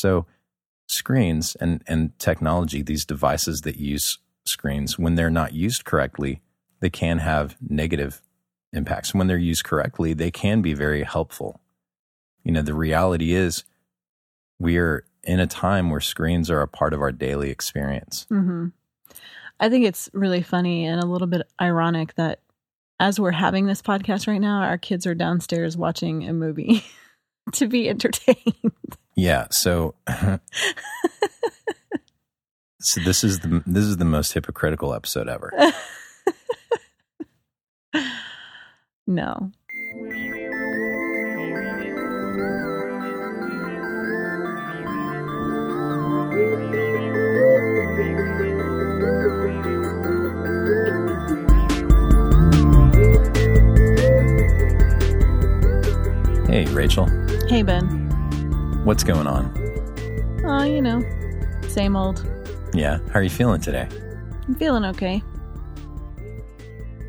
So screens and, and technology, these devices that use screens, when they're not used correctly, they can have negative impacts. When they're used correctly, they can be very helpful. You know, the reality is we are in a time where screens are a part of our daily experience. hmm I think it's really funny and a little bit ironic that as we're having this podcast right now, our kids are downstairs watching a movie to be entertained. Yeah. So, so this is the this is the most hypocritical episode ever. no. Hey, Rachel, Hey, Ben. What's going on? Oh, you know, same old. Yeah, how are you feeling today? I'm feeling okay.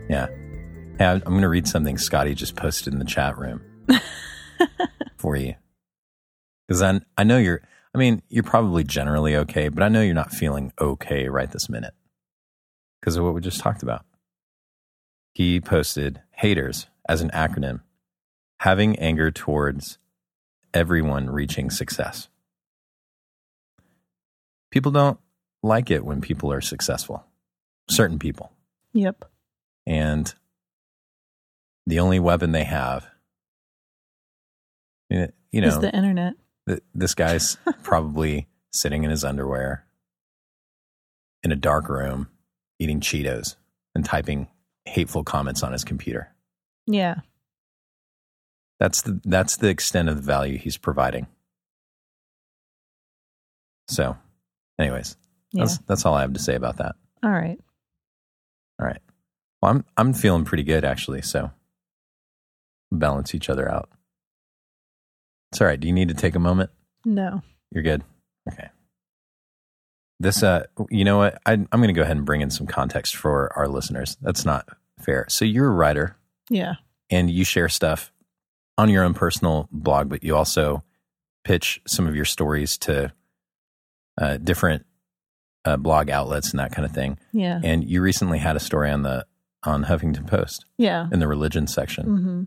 Yeah. Hey, I'm going to read something Scotty just posted in the chat room for you. Because I, I know you're, I mean, you're probably generally okay, but I know you're not feeling okay right this minute because of what we just talked about. He posted haters as an acronym, having anger towards everyone reaching success. People don't like it when people are successful, certain people. Yep. And the only weapon they have, you know, Is the internet. th- this guy's probably sitting in his underwear in a dark room eating Cheetos and typing hateful comments on his computer. Yeah. That's the that's the extent of the value he's providing. So, anyways, Yeah. that's that's all I have to say about that. All right. All right. Well, I'm I'm feeling pretty good actually, so balance each other out. It's all right. Do you need to take a moment? No. You're good. Okay. This, uh, you know what? I, I'm going to go ahead and bring in some context for our listeners. That's not fair. So you're a writer Yeah. and you share stuff on your own personal blog, but you also pitch some of your stories to uh, different uh, blog outlets and that kind of thing. Yeah. And you recently had a story on the on Huffington Post Yeah. in the religion section. hmm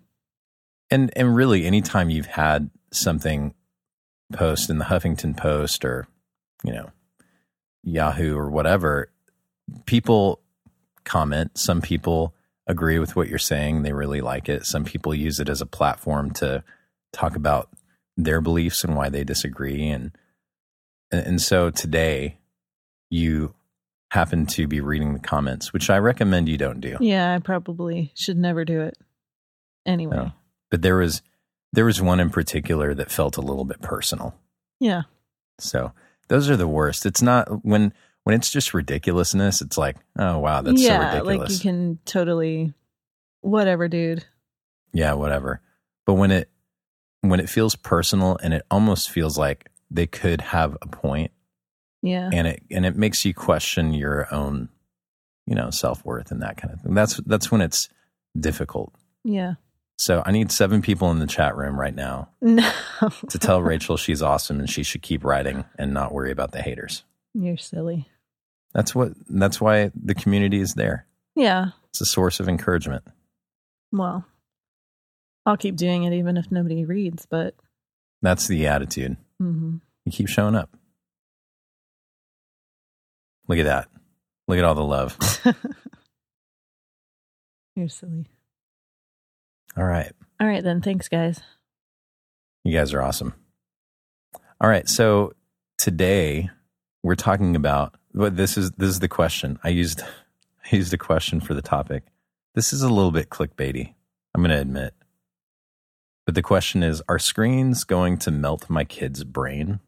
And and really, anytime you've had something post in the Huffington Post or you know Yahoo or whatever, people comment. Some people agree with what you're saying; they really like it. Some people use it as a platform to talk about their beliefs and why they disagree. And and, so today, you happen to be reading the comments, which I recommend you don't do. Yeah. I probably should never do it. Anyway. No. But there was there was one in particular that felt a little bit personal. Yeah. So those are the worst. It's not when when it's just ridiculousness. It's like, oh wow, that's yeah. so ridiculous. Like you can totally, whatever, dude. yeah, whatever. But when it when it feels personal and it almost feels like they could have a point, Yeah. and it and it makes you question your own, you know, self worth and that kind of thing. That's that's when it's difficult. Yeah. So I need seven people in the chat room right now No. to tell Rachel she's awesome and she should keep writing and not worry about the haters. You're silly. That's what that's why the community is there. Yeah. It's a source of encouragement. Well, I'll keep doing it even if nobody reads, but That's the attitude. mhm. You keep showing up. Look at that. Look at all the love. you're silly. All right. All right, then. Thanks, guys. You guys are awesome. All right. So today we're talking about what this is this is the question. I used I used a question for the topic. This is a little bit clickbaity, I'm gonna admit. But the question is, are screens going to melt my kid's brain?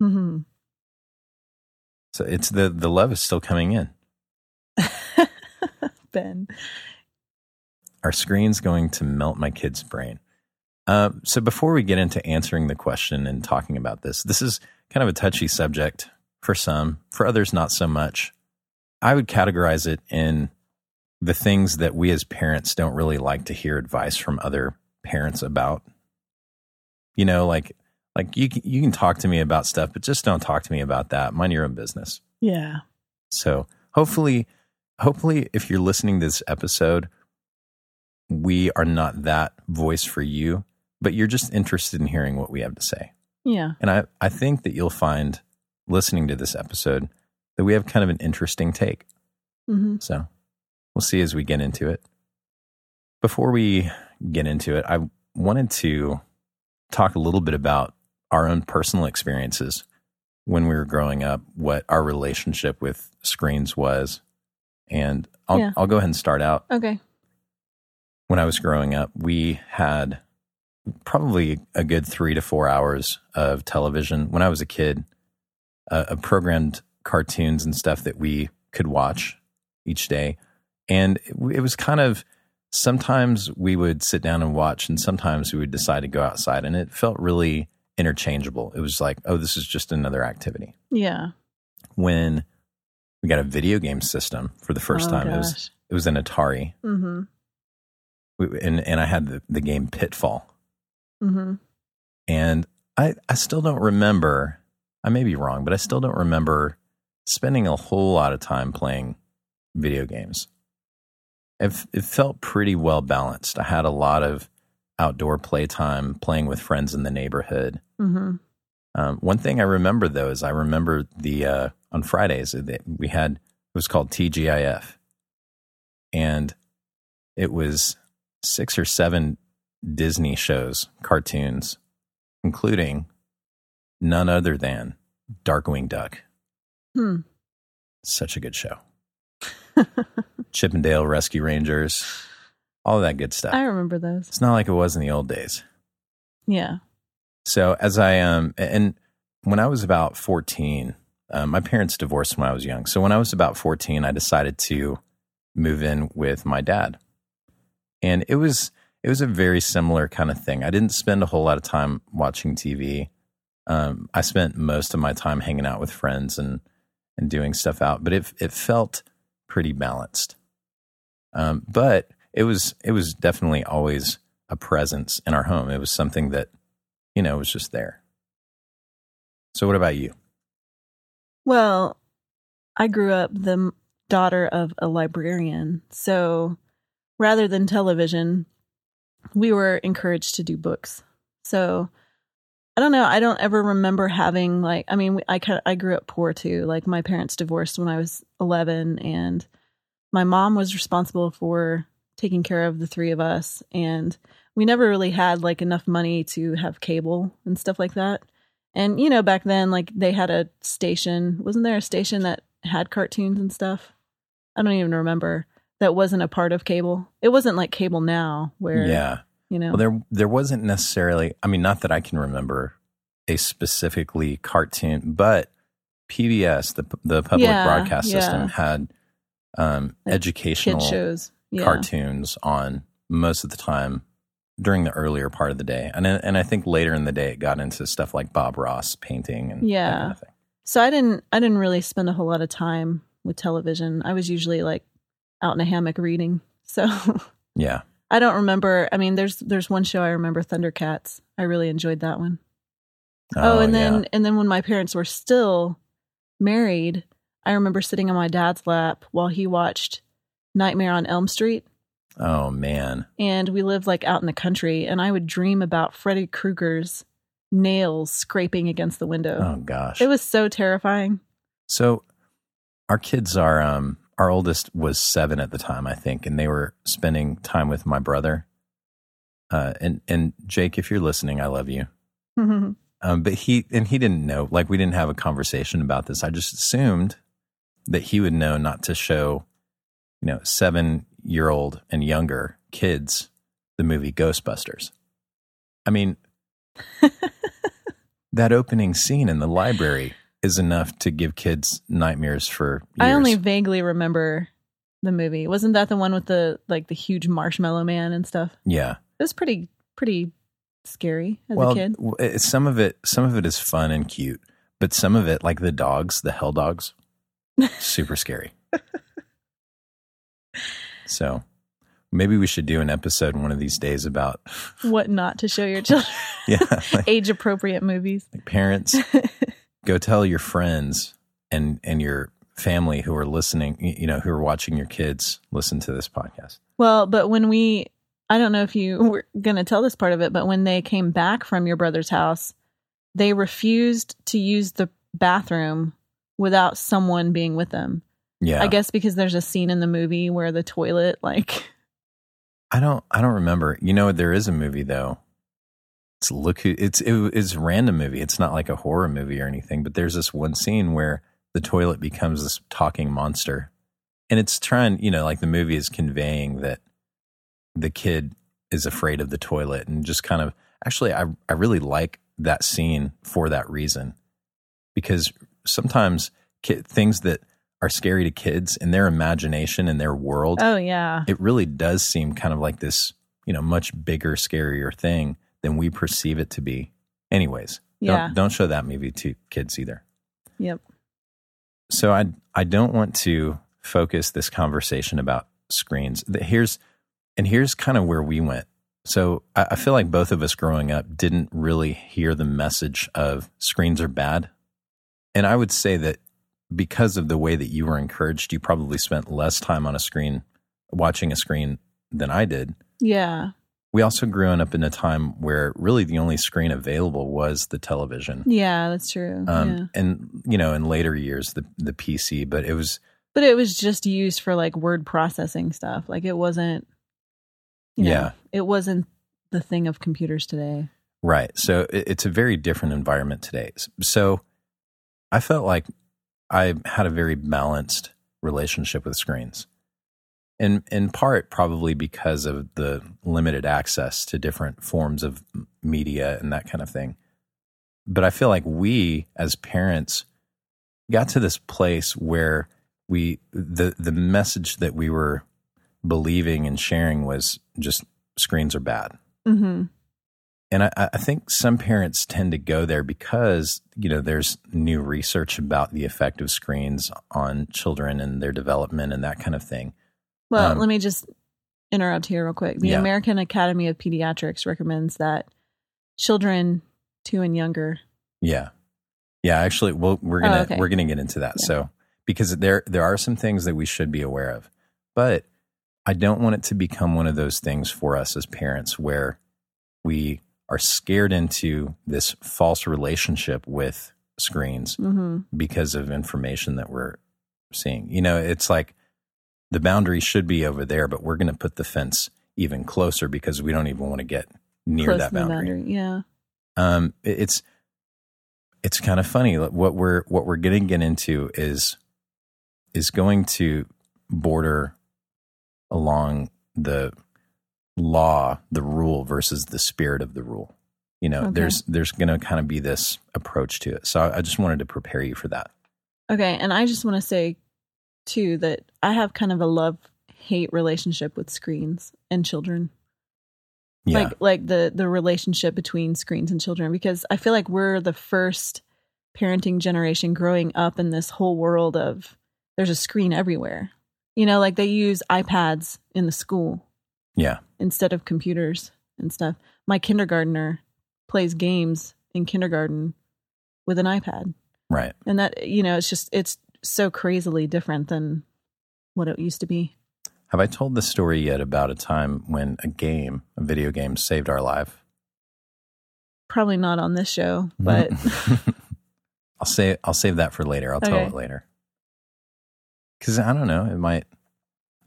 hmm So it's the the love is still coming in. ben. Are screens going to melt my kid's brain? Uh, so before we get into answering the question and talking about this, this is kind of a touchy subject for some, for others not so much. I would categorize it in the things that we as parents don't really like to hear advice from other parents about. You know, like Like you you can talk to me about stuff, but just don't talk to me about that. Mind your own business. Yeah. So hopefully, hopefully, if you're listening to this episode, we are not that voice for you, but you're just interested in hearing what we have to say. Yeah. And I, I think that you'll find listening to this episode that we have kind of an interesting take. hmm So we'll see as we get into it. Before we get into it, I wanted to talk a little bit about our own personal experiences when we were growing up, what our relationship with screens was. And I'll, Yeah. I'll go ahead and start out. Okay. When I was growing up, we had probably a good three to four hours of television. When I was a kid, uh, uh, programmed cartoons and stuff that we could watch each day. And it, it was kind of sometimes we would sit down and watch, and sometimes we would decide to go outside, and it felt really interchangeable. It was like, oh, this is just another activity. Yeah. When we got a video game system for the first Oh, time, it was it was an Atari, Mm-hmm. We- and and I had the, the game Pitfall, Mm-hmm. and I I still don't remember. I may be wrong, but I still don't remember spending a whole lot of time playing video games. It, it felt pretty well balanced. I had a lot of outdoor playtime, playing with friends in the neighborhood. Mm-hmm. Um, one thing I remember though is I remember the uh, on Fridays we had it was called TGIF, and it was six or seven Disney shows, cartoons, including none other than Darkwing Duck. Hmm. Such a good show. Chip 'n Dale Rescue Rangers, all that good stuff. I remember those. It's not like it was in the old days. Yeah. So as I um and when I was about fourteen, um, my parents divorced when I was young. So when I was about fourteen, I decided to move in with my dad, and it was it was a very similar kind of thing. I didn't spend a whole lot of time watching TV. Um, I spent most of my time hanging out with friends and and doing stuff out, but it it felt pretty balanced. Um, but it was it was definitely always a presence in our home. It was something that you know was just there. So, what about you? Well, I grew up the daughter of a librarian. So rather than television, we were encouraged to do books. So I don't know. I don't ever remember having like. I mean, I kind I grew up poor too. Like my parents divorced when I was eleven, and my mom was responsible for taking care of the three of us, and we never really had like enough money to have cable and stuff like that. And you know, back then, like they had a station. Wasn't there a station that had cartoons and stuff? I don't even remember. That wasn't a part of cable. It wasn't like cable now, where Yeah. You know. Well, there there wasn't necessarily. I mean, not that I can remember a specifically cartoon, but PBS, the the public Yeah, broadcast yeah. system, had um, Like educational shows. Yeah. cartoons on most of the time during the earlier part of the day, and and I think later in the day it got into stuff like Bob Ross painting and Yeah. kind of. So I didn't I didn't really spend a whole lot of time with television. I was usually like out in a hammock reading. So Yeah, I don't remember. I mean, there's there's one show I remember, Thundercats. I really enjoyed that one. Oh, and then yeah. and then when my parents were still married, I remember sitting on my dad's lap while he watched Nightmare on Elm Street. oh man, And we lived like out in the country, and I would dream about Freddy Krueger's nails scraping against the window. oh gosh, It was so terrifying. So our kids are um our oldest was seven at the time, I think, and they were spending time with my brother. Uh and and Jake, if you're listening, I love you. Um but he and he didn't know, like we didn't have a conversation about this. I just assumed that he would know not to show, you know, seven year old and younger kids the movie Ghostbusters. I mean that opening scene in the library is enough to give kids nightmares for years. I only vaguely remember the movie. Wasn't that the one with the like the huge marshmallow man and stuff? yeah. It was pretty pretty scary as well, a kid. it- some of it, some of it is fun and cute, but some of it, like the dogs, the hell dogs, super scary. so Maybe we should do an episode one of these days about What not to show your children. yeah, like, Age appropriate movies. like parents go tell your friends and and your family who are listening, you know, who are watching your kids listen to this podcast. Well, but when we, I don't know if you were going to tell this part of it, but when they came back from your brother's house, they refused to use the bathroom without someone being with them. Yeah. I guess because there's a scene in the movie where the toilet, like, I don't I don't remember. You know there is a movie though. It's look who it's it, it's a random movie. It's not like a horror movie or anything, but there's this one scene where the toilet becomes this talking monster. And it's trying, you know, like the movie is conveying that the kid is afraid of the toilet and just kind of actually I I really like that scene for that reason. Because sometimes ki- things that are scary to kids in their imagination and their world oh, yeah. it really does seem kind of like this, you know, much bigger, scarier thing than we perceive it to be. Anyways, Yeah. don't, don't show that movie to kids either. Yep. So I I don't want to focus this conversation about screens. Here's and here's kind of where we went. So I, I feel like both of us growing up didn't really hear the message of screens are bad. And I would say that because of the way that you were encouraged, you probably spent less time on a screen watching a screen than I did. Yeah. We also grew up in a time where really the only screen available was the television. Yeah, that's true. Um, yeah. and you know, in later years, the the PC, but it was But it was just used for like word processing stuff. Like it wasn't, you know, Yeah. it wasn't the thing of computers today. right. So it, it's a very different environment today. So I felt like I had a very balanced relationship with screens, in in part probably because of the limited access to different forms of media and that kind of thing. But I feel like we as parents got to this place where we the the message that we were believing and sharing was just screens are bad. Mm-hmm. And I, I think some parents tend to go there because, you know, there's new research about the effect of screens on children and their development and that kind of thing. Well, Um, let me just interrupt here real quick. The Yeah. American Academy of Pediatrics recommends that children two and younger. Yeah. Yeah, actually well we're gonna Oh, okay. we're gonna get into that. Yeah. So because there there are some things that we should be aware of. But I don't want it to become one of those things for us as parents where we are scared into this false relationship with screens Mm-hmm. because of information that we're seeing. You know, it's like the boundary should be over there, but we're going to put the fence even closer because we don't even want to get near Close that boundary. boundary. Yeah. Um, it- it's it's kind of funny. What we're what we're going to get into is is going to border along the law, the rule versus the spirit of the rule. You know, Okay. there's there's going to kind of be this approach to it. So I, I just wanted to prepare you for that. Okay. And I just want to say, too, that I have kind of a love hate relationship with screens and children. Yeah. like like the the relationship between screens and children because i feel like we're the first parenting generation growing up in this whole world of there's a screen everywhere you know like they use ipads in the school yeah. instead of computers and stuff my kindergartner plays games in kindergarten with an ipad Right. and that you know it's just it's so crazily different than what it used to be Have I told the story yet about a time when a game, a video game, saved our life? probably not on this show but I'll say I'll save that for later. I'll tell Okay. it later. Because I don't know, it might.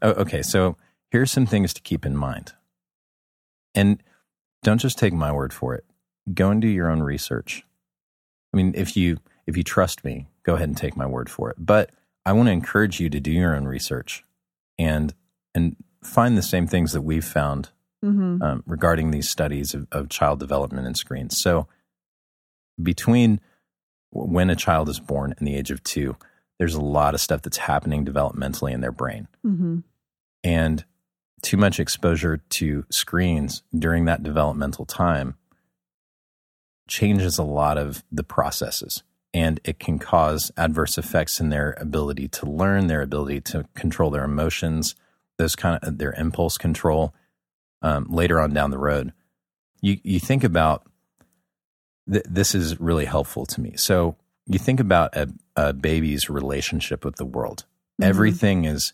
Oh, okay. So here's some things to keep in mind, and don't just take my word for it. Go and do your own research. I mean, if you if you trust me, go ahead and take my word for it. But I want to encourage you to do your own research and and find the same things that we've found hmm um, regarding these studies of, of child development and screens. So, between when a child is born and the age of two, there's a lot of stuff that's happening developmentally in their brain. hmm And too much exposure to screens during that developmental time changes a lot of the processes. And it can cause adverse effects in their ability to learn, their ability to control their emotions, those kind of their impulse control um, later on down the road. You you think about th- this is really helpful to me. So you think about a, a baby's relationship with the world. Mhm. Everything is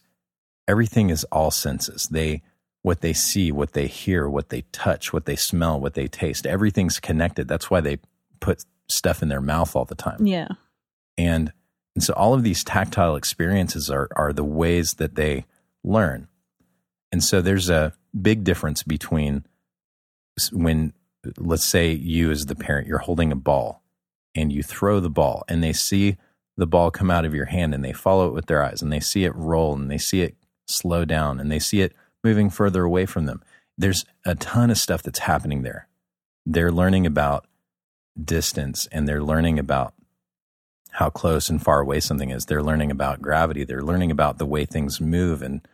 everything is all senses. They what they see, what they hear, what they touch, what they smell, what they taste. Everything's connected. That's why they put stuff in their mouth all the time. Yeah. And and so all of these tactile experiences are are the ways that they learn. And so there's a big difference between when let's say you as the parent you're holding a ball and you throw the ball and they see the ball come out of your hand and they follow it with their eyes and they see it roll and they see it slow down and they see it moving further away from them. There's a ton of stuff that's happening there. They're learning about distance and they're learning about how close and far away something is. They're learning about gravity. They're learning about the way things move and,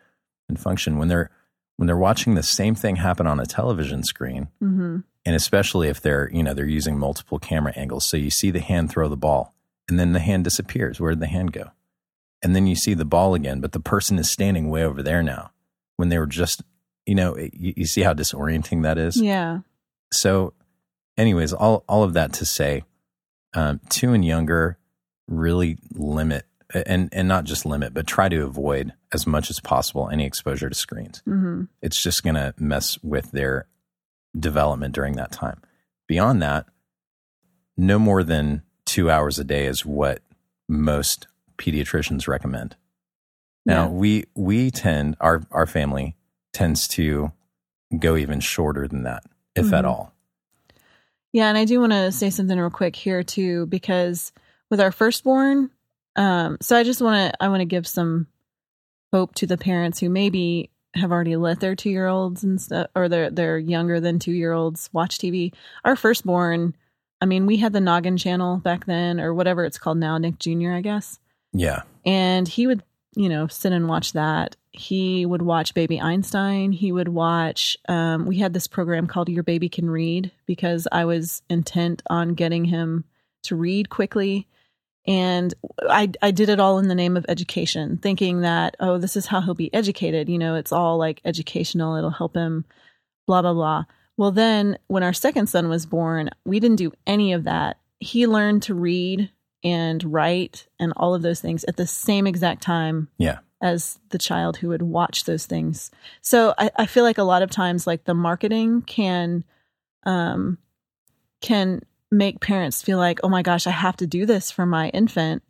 and function. When they're when they're watching the same thing happen on a television screen, hmm and especially if they're you know they're using multiple camera angles, so you see the hand throw the ball, and then the hand disappears. Where did the hand go? And then you see the ball again, but the person is standing way over there now. When they were just, you know, you, you see how disorienting that is Yeah. so anyways all all of that to say um, two and younger really limit and and not just limit but try to avoid as much as possible any exposure to screens. Hmm it's just going to mess with their development during that time. Beyond that no more than two hours a day is what most pediatricians recommend. Now Yeah. we we tend our our family tends to go even shorter than that if at Mhm. all Yeah, and I do want to say something real quick here too, because with our firstborn, um, so I just want to I want to give some hope to the parents who maybe have already let their two year olds and stuff, or they're they're younger than two year olds watch TV. Our firstborn, I mean, we had the Noggin channel back then, or whatever it's called now, Nick Jr. I guess, yeah and he would you know sit and watch that. He would watch baby einstein. He would watch um, we had this program called your baby can read because i was intent on getting him to read quickly. And I, I did it all in the name of education thinking that oh this is how he'll be educated. You know it's all like educational. It'll help him blah blah blah. Well then when our second son was born we didn't do any of that. He learned to read and write and all of those things at the same exact time Yeah. as the child who would watch those things. So I, I feel like a lot of times like the marketing can um can make parents feel like, oh my gosh, I have to do this for my infant,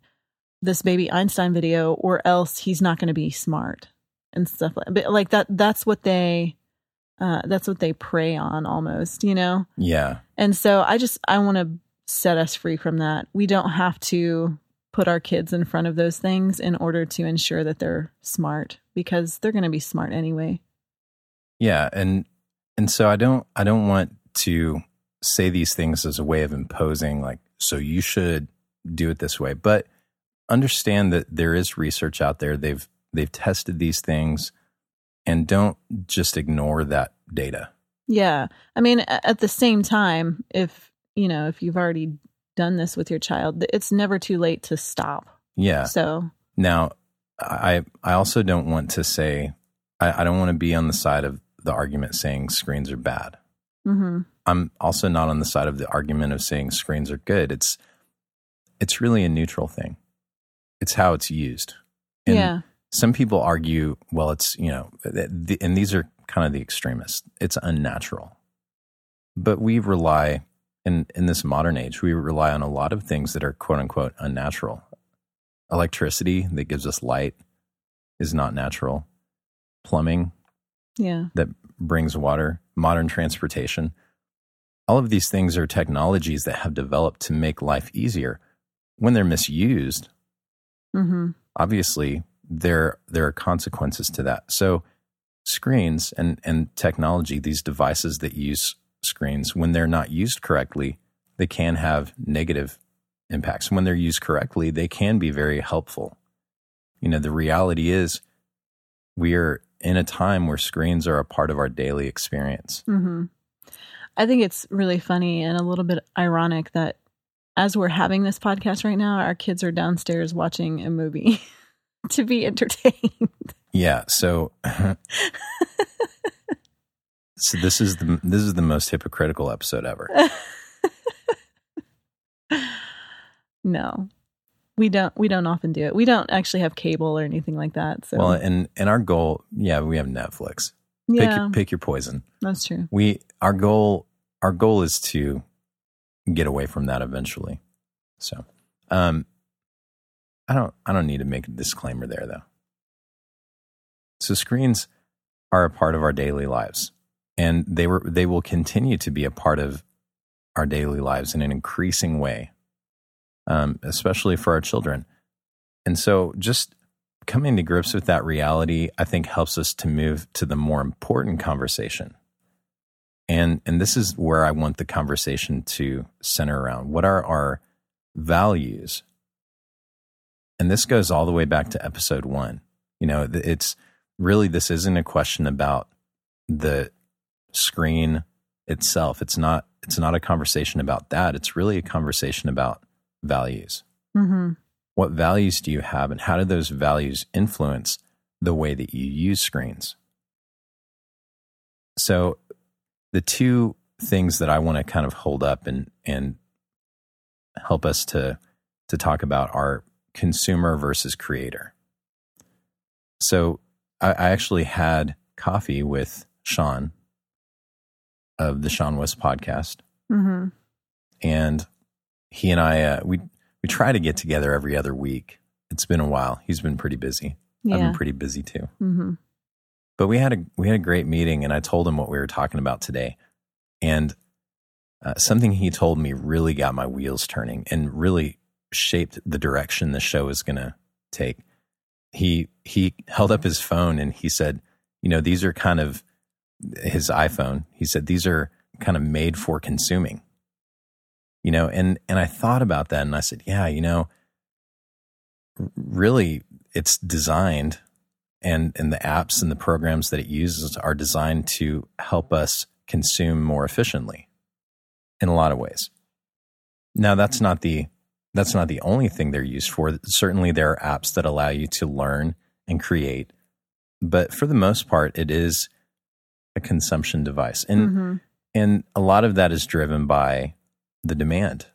this baby Einstein video, or else he's not gonna be smart and stuff like but like that that's what they uh that's what they prey on almost, you know? Yeah. And so I just I want to set us free from that. We don't have to put our kids in front of those things in order to ensure that they're smart because they're going to be smart anyway. Yeah. And and so I don't I don't want to say these things as a way of imposing like so you should do it this way. But understand that there is research out there. They've they've tested these things and don't just ignore that data. Yeah. I mean at the same time if, you know, if you've already done this with your child, it's never too late to stop. Yeah. So, Now, I I also don't want to say I, I don't want to be on the side of the argument saying screens are bad. mhm. I'm also not on the side of the argument of saying screens are good. It's it's really a neutral thing. It's how it's used. And yeah. some people argue, well, it's you know, and these are kind of the extremists. It's unnatural, but we rely in in this modern age. We rely on a lot of things that are quote unquote unnatural. Electricity that gives us light is not natural. Plumbing Yeah. that brings water, modern transportation. All of these things are technologies that have developed to make life easier. When they're misused, Mhm. obviously there there are consequences to that. So screens and and technology, these devices that use screens, when they're not used correctly, they can have negative impacts. When they're used correctly, they can be very helpful. You know, the reality is we are in a time where screens are a part of our daily experience. hmm I think it's really funny and a little bit ironic that as we're having this podcast right now, our kids are downstairs watching a movie to be entertained. Yeah. So, so this is the this is the most hypocritical episode ever. no. We don't we don't often do it. We don't actually have cable or anything like that. So Well, and and our goal, yeah, we have Netflix. Pick yeah, your, pick your poison. that's true. We our goal our goal is to get away from that eventually. So, um, I don't I don't need to make a disclaimer there though. So screens are a part of our daily lives, and they were they will continue to be a part of our daily lives in an increasing way, um, especially for our children. And so, just coming to grips with that reality, I think, helps us to move to the more important conversation. And and this is where I want the conversation to center around. What are our values? And this goes all the way back to episode one. You know, it's really this isn't a question about the screen itself. It's not it's not a conversation about that. It's really a conversation about values. hmm What values do you have, and how do those values influence the way that you use screens? So, the two things that I want to kind of hold up and and help us to to talk about are consumer versus creator. So, I, I actually had coffee with Sean of the Sean West podcast hmm and he and I uh, we we try to get together every other week. It's been a while. He's been pretty busy. I've been pretty busy too. hmm But we had a we had a great meeting, and I told him what we were talking about today, and uh, something he told me really got my wheels turning and really shaped the direction the show is going to take. He he held up his phone and he said, "You know, these are kind of his iPhone." He said, "These are kind of made for consuming." You know, and and I thought about that, and I said, "Yeah, you know, really, it's designed." and and the apps and the programs that it uses are designed to help us consume more efficiently in a lot of ways. Now that's not the that's not the only thing they're used for. Certainly there are apps that allow you to learn and create, but for the most part it is a consumption device. And hmm and a lot of that is driven by the demand.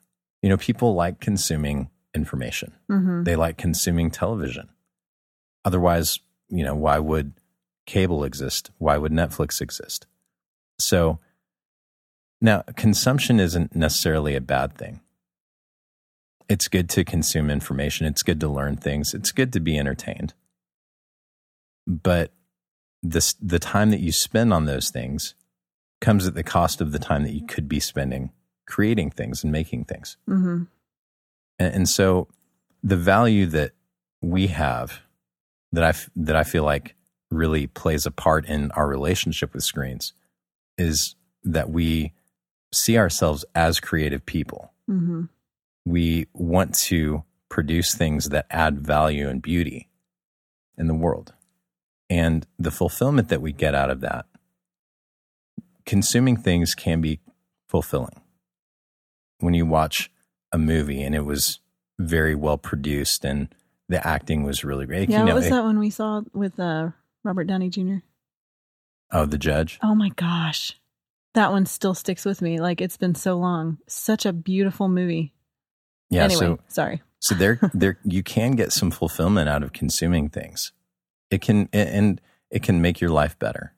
You know, people like consuming information hmm they like consuming television. Otherwise, you know, why would cable exist? Why would Netflix exist? So now consumption isn't necessarily a bad thing. It's good to consume information. It's good to learn things. It's good to be entertained. But this, the time that you spend on those things comes at the cost of the time that you could be spending creating things and making things. hmm And, and so the value that we have that I, that I feel like really plays a part in our relationship with screens is that we see ourselves as creative people. hmm We want to produce things that add value and beauty in the world. And the fulfillment that we get out of that, consuming things can be fulfilling. When you watch a movie and it was very well produced and the acting was really great. Yeah, you know, what was it- that one we saw with uh, Robert Downey Jr.? Oh, the judge. Oh my gosh. That one still sticks with me. Like it's been so long. Such a beautiful movie. Yeah. anyway, So sorry. so there there you can get some fulfillment out of consuming things. It can and it can make your life better.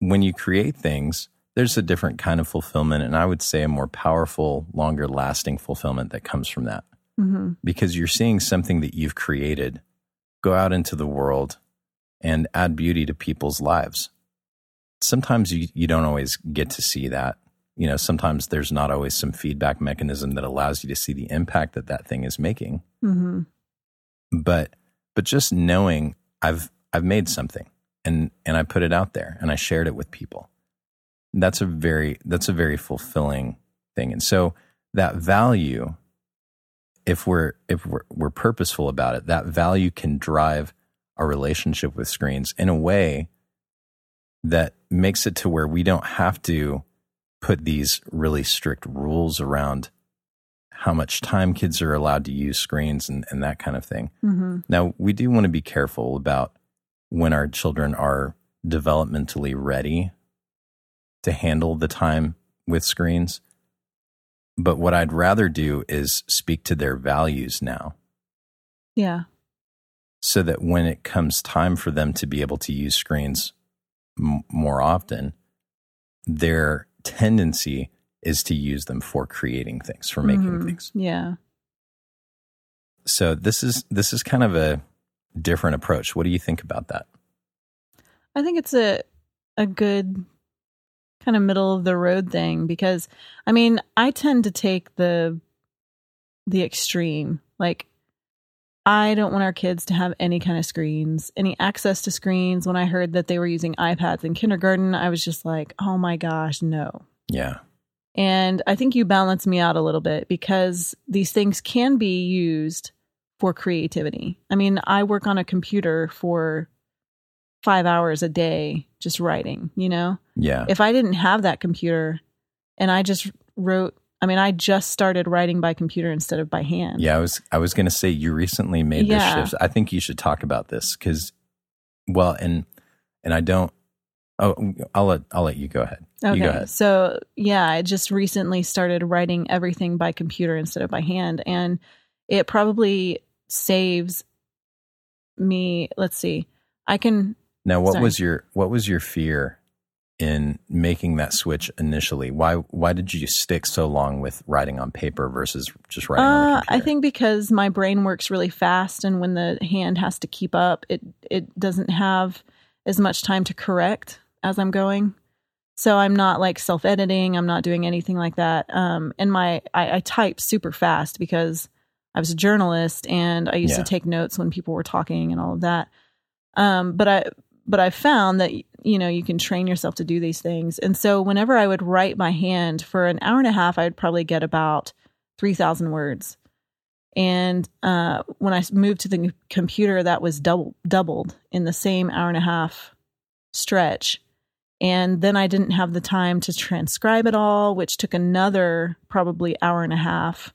When you create things, there's a different kind of fulfillment and I would say a more powerful, longer lasting fulfillment that comes from that. hmm Because you're seeing something that you've created go out into the world and add beauty to people's lives. Sometimes you, you don't always get to see that. You know, sometimes there's not always some feedback mechanism that allows you to see the impact that that thing is making hmm but but just knowing I've I've made something and and I put it out there and I shared it with people. That's a very that's a very fulfilling thing. And so that value if we're if we're, we're purposeful about it, that value can drive our relationship with screens in a way that makes it to where we don't have to put these really strict rules around how much time kids are allowed to use screens and, and that kind of thing. hmm Now, we do want to be careful about when our children are developmentally ready to handle the time with screens. But what I'd rather do is speak to their values now Yeah. so that when it comes time for them to be able to use screens m- more often, their tendency is to use them for creating things, for making Mhm. things. Yeah. So this is this is kind of a different approach. What do you think about that? I think it's a a good kind of middle of the road thing because I mean, I tend to take the the extreme. Like I don't want our kids to have any kind of screens, any access to screens. When I heard that they were using iPads in kindergarten, I was just like, "Oh my gosh, no." Yeah. And I think you balance me out a little bit because these things can be used for creativity. I mean, I work on a computer for five hours a day just writing, you know? Yeah. If I didn't have that computer and I just wrote, I mean, I just started writing by computer instead of by hand. Yeah, I was I was going to say you recently made Yeah. this shift. I think you should talk about this cuz well, and and I don't Oh, I'll let I'll let you go ahead. Okay. You go ahead. So, yeah, I just recently started writing everything by computer instead of by hand. And it probably saves me. Let's see. I can, Now, what Sorry. was your what was your fear in making that switch initially? Why why did you stick so long with writing on paper versus just writing on uh, I think because my brain works really fast. And when the hand has to keep up, it, it doesn't have as much time to correct as I'm going. So I'm not like self editing. I'm not doing anything like that. Um, and my I, I type super fast because I was a journalist and I used Yeah. to take notes when people were talking and all of that. Um, but I but I found that you know you can train yourself to do these things. And so whenever I would write by hand for an hour and a half, I would probably get about three thousand words. And uh, when I moved to the computer, that was double doubled in the same hour and a half stretch. And then I didn't have the time to transcribe it all, which took another probably hour and a half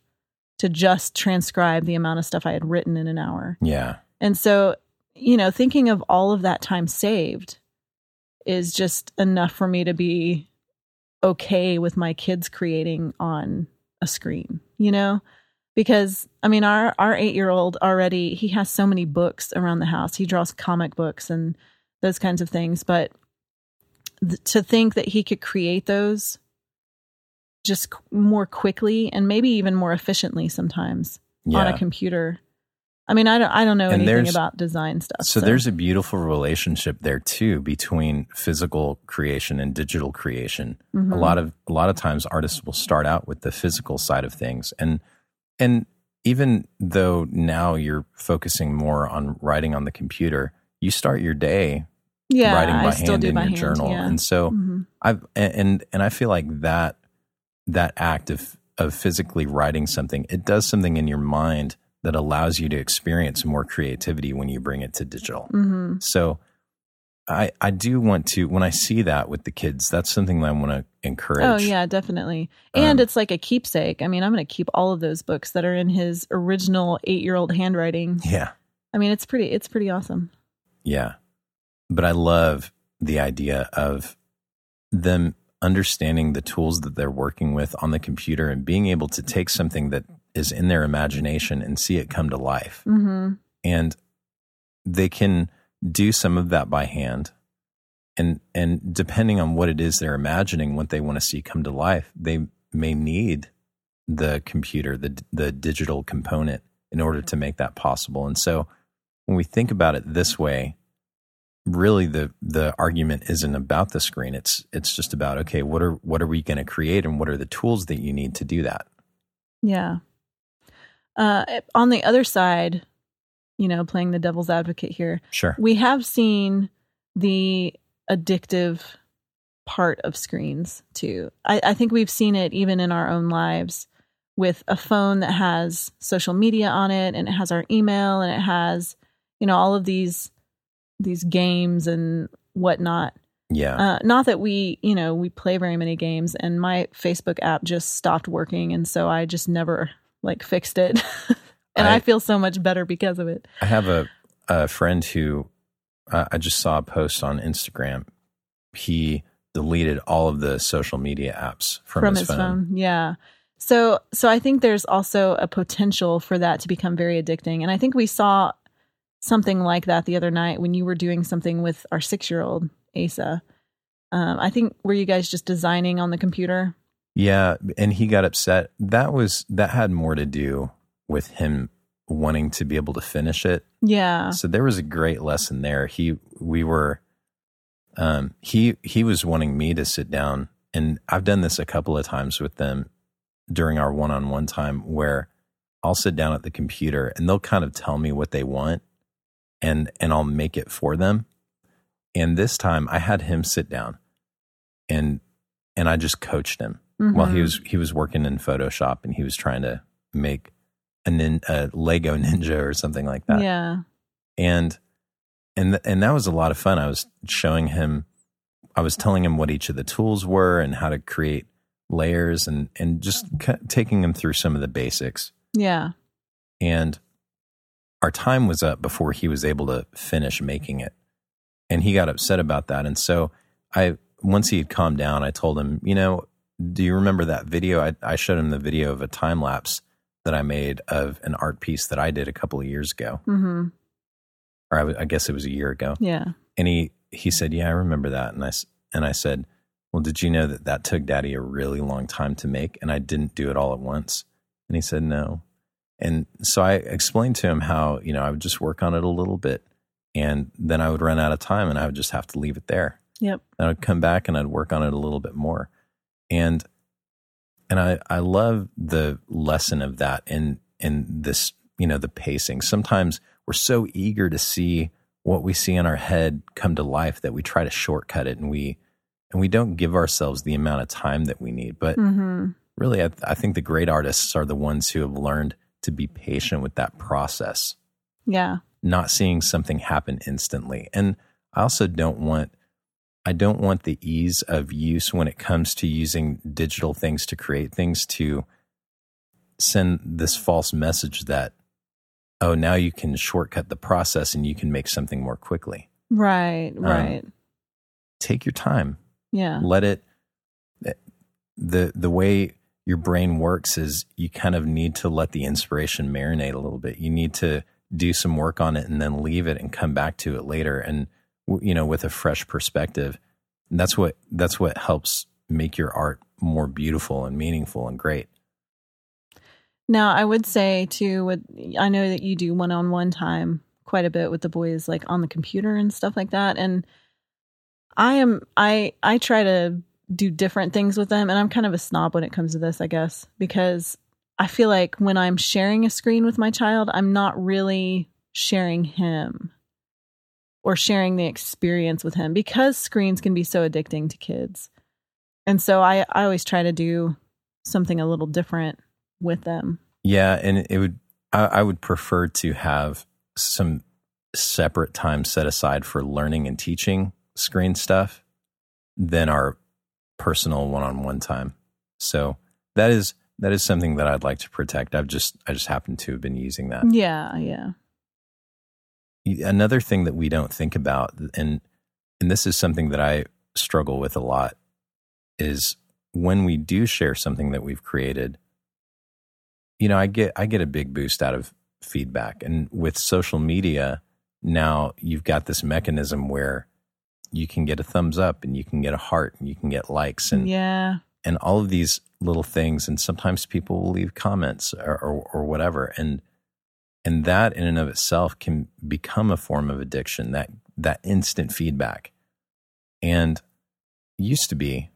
to just transcribe the amount of stuff I had written in an hour. yeah. And so, you know, thinking of all of that time saved is just enough for me to be okay with my kids creating on a screen, you know? Because I mean our our 8-year-old already he has so many books around the house. He draws comic books and those kinds of things, but th- to think that he could create those just qu- more quickly and maybe even more efficiently sometimes Yeah. on a computer. I mean, I don't, I don't know And anything about design stuff. So there's a beautiful relationship there too between physical creation and digital creation. Mhm. A lot of a lot of times artists will start out with the physical side of things and and even though now you're focusing more on writing on the computer, you start your day yeah, writing I by still hand do in by your hand, journal. Yeah. And so Mhm. I've and and I feel like that that act of of physically writing something, it does something in your mind that allows you to experience more creativity when you bring it to digital. Mhm. So I I do want to when I see that with the kids, that's something that I want to encourage. Oh yeah, definitely. And Um, it's like a keepsake. I mean, I'm going to keep all of those books that are in his original 8-year-old handwriting. Yeah. I mean, it's pretty it's pretty awesome. Yeah. But I love the idea of them understanding the tools that they're working with on the computer and being able to take something that is in their imagination and see it come to life. Mhm. And they can do some of that by hand. And and depending on what it is they're imagining, what they want to see come to life, they may need the computer, the the digital component in order to make that possible. And so when we think about it this way, really the the argument isn't about the screen. It's it's just about okay, what are what are we going to create and what are the tools that you need to do that? Yeah. Uh on the other side, you know, playing the devil's advocate here, Sure. we have seen the addictive part of screens too. I, I think we've seen it even in our own lives with a phone that has social media on it and it has our email and it has, you know, all of these these games and whatnot. Yeah. Uh, not that we, you know, we play very many games and my Facebook app just stopped working and so I just never like fixed it. and I, I- feel so much better because of it. I have a, a friend who I, I just saw a post on Instagram. He deleted all of the social media apps from, from his, his phone. Yeah. So so I think there's also a potential for that to become very addicting. And I think we saw something like that the other night when you were doing something with our six year old Asa. Um, I think were you guys just designing on the computer? Yeah, and he got upset. That was that had more to do with him wanting to be able to finish it. Yeah. So there was a great lesson there. He we were um he he was wanting me to sit down and I've done this a couple of times with them during our one-on-one time where I'll sit down at the computer and they'll kind of tell me what they want and and I'll make it for them. And this time I had him sit down and and I just coached him Mhm. while he was he was working in Photoshop and he was trying to make a, nin, a Lego Ninja or something like that. Yeah. And and th- and that was a lot of fun. I was showing him, I was telling him what each of the tools were and how to create layers and and just c- taking him through some of the basics. Yeah. And our time was up before he was able to finish making it, and he got upset about that. And so I once he had calmed down, I told him, you know, do you remember that video? I, I showed him the video of a time lapse that I made of an art piece that I did a couple of years ago, hmm or I, I guess it was a year ago. Yeah. And he he said, "Yeah, I remember that." And I and I said, "Well, did you know that that took Daddy a really long time to make, and I didn't do it all at once?" And he said, "No." And so I explained to him how you know I would just work on it a little bit, and then I would run out of time, and I would just have to leave it there. Yep. And I'd come back and I'd work on it a little bit more, and and I I love the lesson of that in in this you know the pacing. Sometimes we're so eager to see what we see in our head come to life that we try to shortcut it and we and we don't give ourselves the amount of time that we need. But hmm really, I, I think the great artists are the ones who have learned to be patient with that process, Yeah. not seeing something happen instantly. And I also don't want I don't want the ease of use when it comes to using digital things to create things to send this false message that oh now you can shortcut the process and you can make something more quickly. Right. Um, right. Take your time. yeah. let it the the way your brain works is you kind of need to let the inspiration marinate a little bit. You need to do some work on it and then leave it and come back to it later. And you know with a fresh perspective and that's what that's what helps make your art more beautiful and meaningful and great. Now, I would say too, with I know that you do one-on-one time quite a bit with the boys, like on the computer and stuff like that. And I am I I try to do different things with them, and I'm kind of a snob when it comes to this, I guess, because I feel like when I'm sharing a screen with my child, I'm not really sharing him or sharing the experience with him because screens can be so addicting to kids. And so I I always try to do something a little different with them. Yeah, and it would I, I would prefer to have some separate time set aside for learning and teaching screen stuff than our personal one-on-one time. So that is that is something that I'd like to protect. I've just I just happen to have been using that. Yeah, yeah. Another thing that we don't think about and and this is something that I struggle with a lot is when we do share something that we've created you know, I get I get a big boost out of feedback. And with social media, now you've got this mechanism where you can get a thumbs up and you can get a heart and you can get likes and yeah. and all of these little things. And sometimes people will leave comments or, or, or whatever. And and that in and of itself can become a form of addiction that that instant feedback. And used to be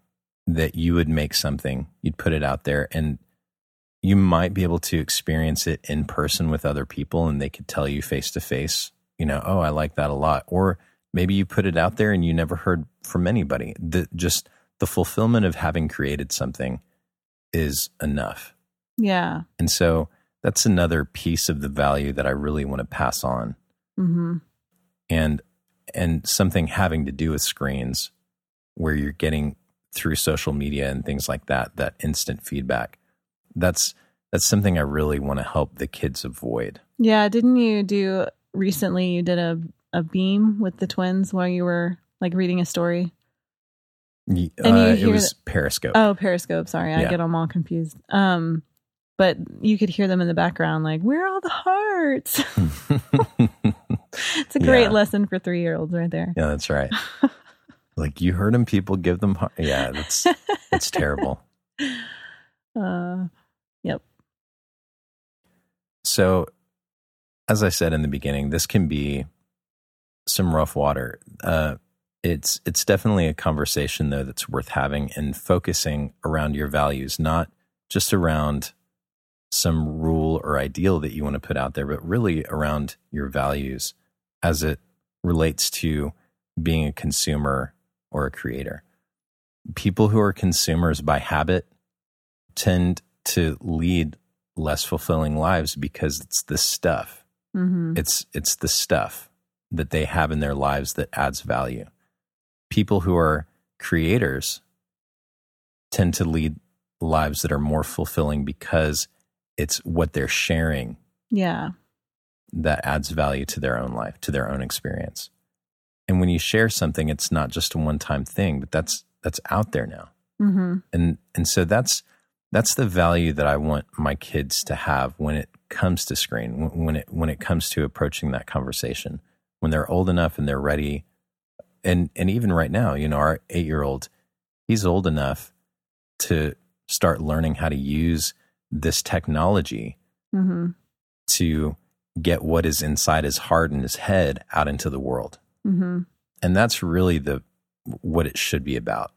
that you would make something you'd put it out there and you might be able to experience it in person with other people and they could tell you face to face you know oh i like that a lot. Or maybe you put it out there and you never heard from anybody the just the fulfillment of having created something is enough Yeah. and so that's another piece of the value that i really want to pass on Mhm. and and something having to do with screens where you're getting through social media and things like that that instant feedback that's that's something i really want to help the kids avoid Yeah, didn't you do recently you did a a beam with the twins while you were like reading a story? Y- And you uh, it was the- Periscope. Oh, Periscope. Sorry, I Yeah. get them all confused. Um, but you could hear them in the background, like, "Where are all the hearts?" it's a great Yeah. lesson for three year olds, right there. yeah, that's right. like you heard them, people give them. har- Yeah, that's that's terrible. Uh, yep. So, as I said in the beginning, this can be some rough water. Uh, it's it's definitely a conversation though that's worth having and focusing around your values, not just around some rule or ideal that you want to put out there, but really around your values as it relates to being a consumer or a creator. People who are consumers by habit tend to lead less fulfilling lives because it's the stuff. hmm It's it's the stuff that they have in their lives that adds value. People who are creators tend to lead lives that are more fulfilling because it's what they're sharing Yeah. that adds value to their own life, to their own experience. And when you share something, it's not just a one-time thing, but that's that's out there now. hmm and and so that's that's the value that I want my kids to have when it comes to screen when it when it comes to approaching that conversation when they're old enough and they're ready. And and even right now you know our 8-year-old he's old enough to start learning how to use this technology hmm to get what is inside his heart and his head out into the world. Hmm and that's really the what it should be about.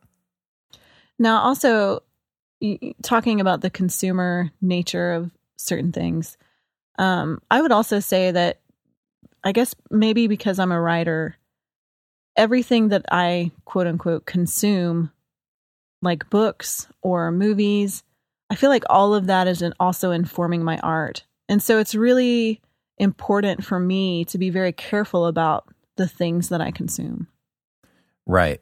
Now, also talking about the consumer nature of certain things, um, I would also say that I guess maybe because I'm a writer, everything that I quote unquote consume, like books or movies, I feel like all of that is also informing my art. And so it's really important for me to be very careful about the things that I consume. Right.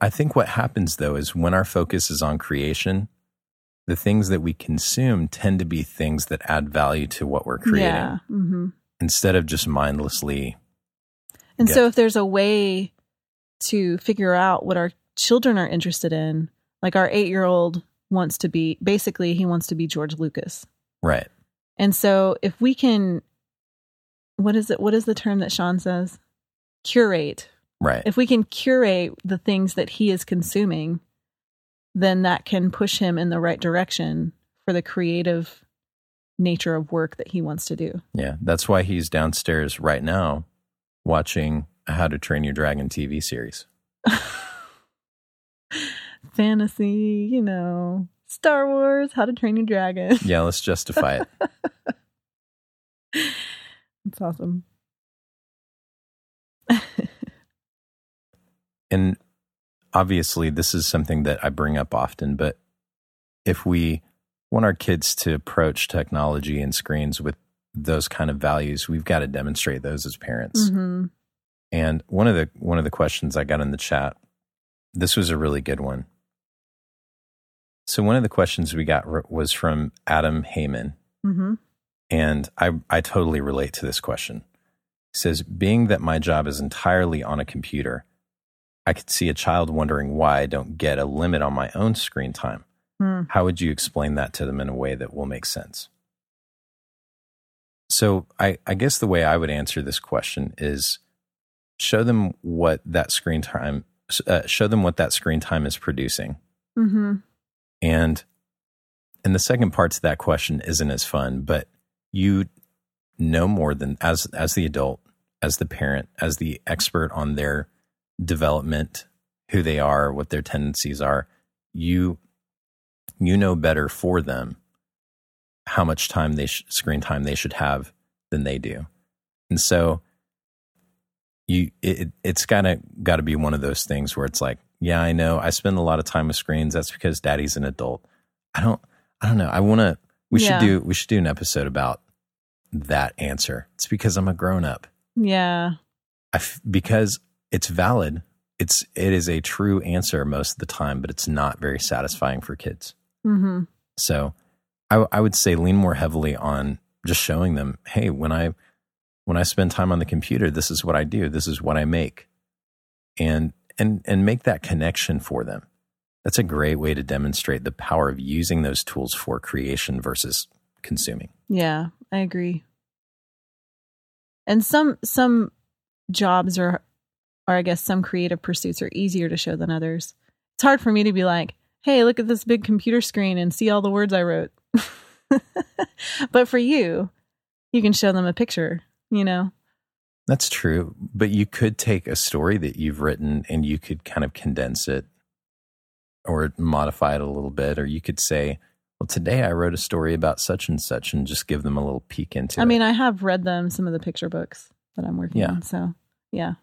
I think what happens though is when our focus is on creation, the things that we consume tend to be things that add value to what we're creating Yeah. hmm instead of just mindlessly. And Yeah. so, if there's a way to figure out what our children are interested in, like our eight year old wants to be, basically, he wants to be George Lucas. Right. And so, if we can, what is it? What is the term that Sean says? Curate. Right. If we can curate the things that he is consuming, then that can push him in the right direction for the creative nature of work that he wants to do. yeah. That's why he's downstairs right now watching a How to Train Your Dragon TV series. Fantasy, you know, Star Wars, How to Train Your Dragon. Yeah. Let's justify it. It's awesome. and obviously this is something that I bring up often, but if we want our kids to approach technology and screens with those kind of values, we've got to demonstrate those as parents. hmm And one of the one of the questions I got in the chat, this was a really good one. So one of the questions we got was from Adam Heyman, hmm and I I totally relate to this question. He says, "Being that my job is entirely on a computer, I could see a child wondering why I don't get a limit on my own screen time. Hmm. How would you explain that to them in a way that will make sense?" So I, I guess the way I would answer this question is show them what that screen time uh, show them what that screen time is producing hmm and and the second part to that question isn't as fun but you know more than as as the adult as the parent as the expert on their development who they are what their tendencies are you you know better for them how much time they sh- screen time they should have than they do. And so you it, it's kind of got to be one of those things where it's like yeah i know i spend a lot of time with screens. That's because daddy's an adult. I don't i don't know. I want to we Yeah. should do we should do an episode about that answer. It's because i'm a grown up Yeah. I f- because it's valid. It's it is a true answer most of the time but it's not very satisfying for kids hmm so I, I would say lean more heavily on just showing them, hey, when I when I spend time on the computer, this is what I do. This is what I make. And and and make that connection for them. That's a great way to demonstrate the power of using those tools for creation versus consuming. Yeah, I agree. And some some jobs are or I guess some creative pursuits are easier to show than others. It's hard for me to be like, "Hey, look at this big computer screen and see all the words I wrote." but for you, you can show them a picture, you know. That's true, but you could take a story that you've written and you could kind of condense it or modify it a little bit or you could say, well, today I wrote a story about such and such and just give them a little peek into I it. mean, I have read them some of the picture books that I'm working Yeah. on, so yeah.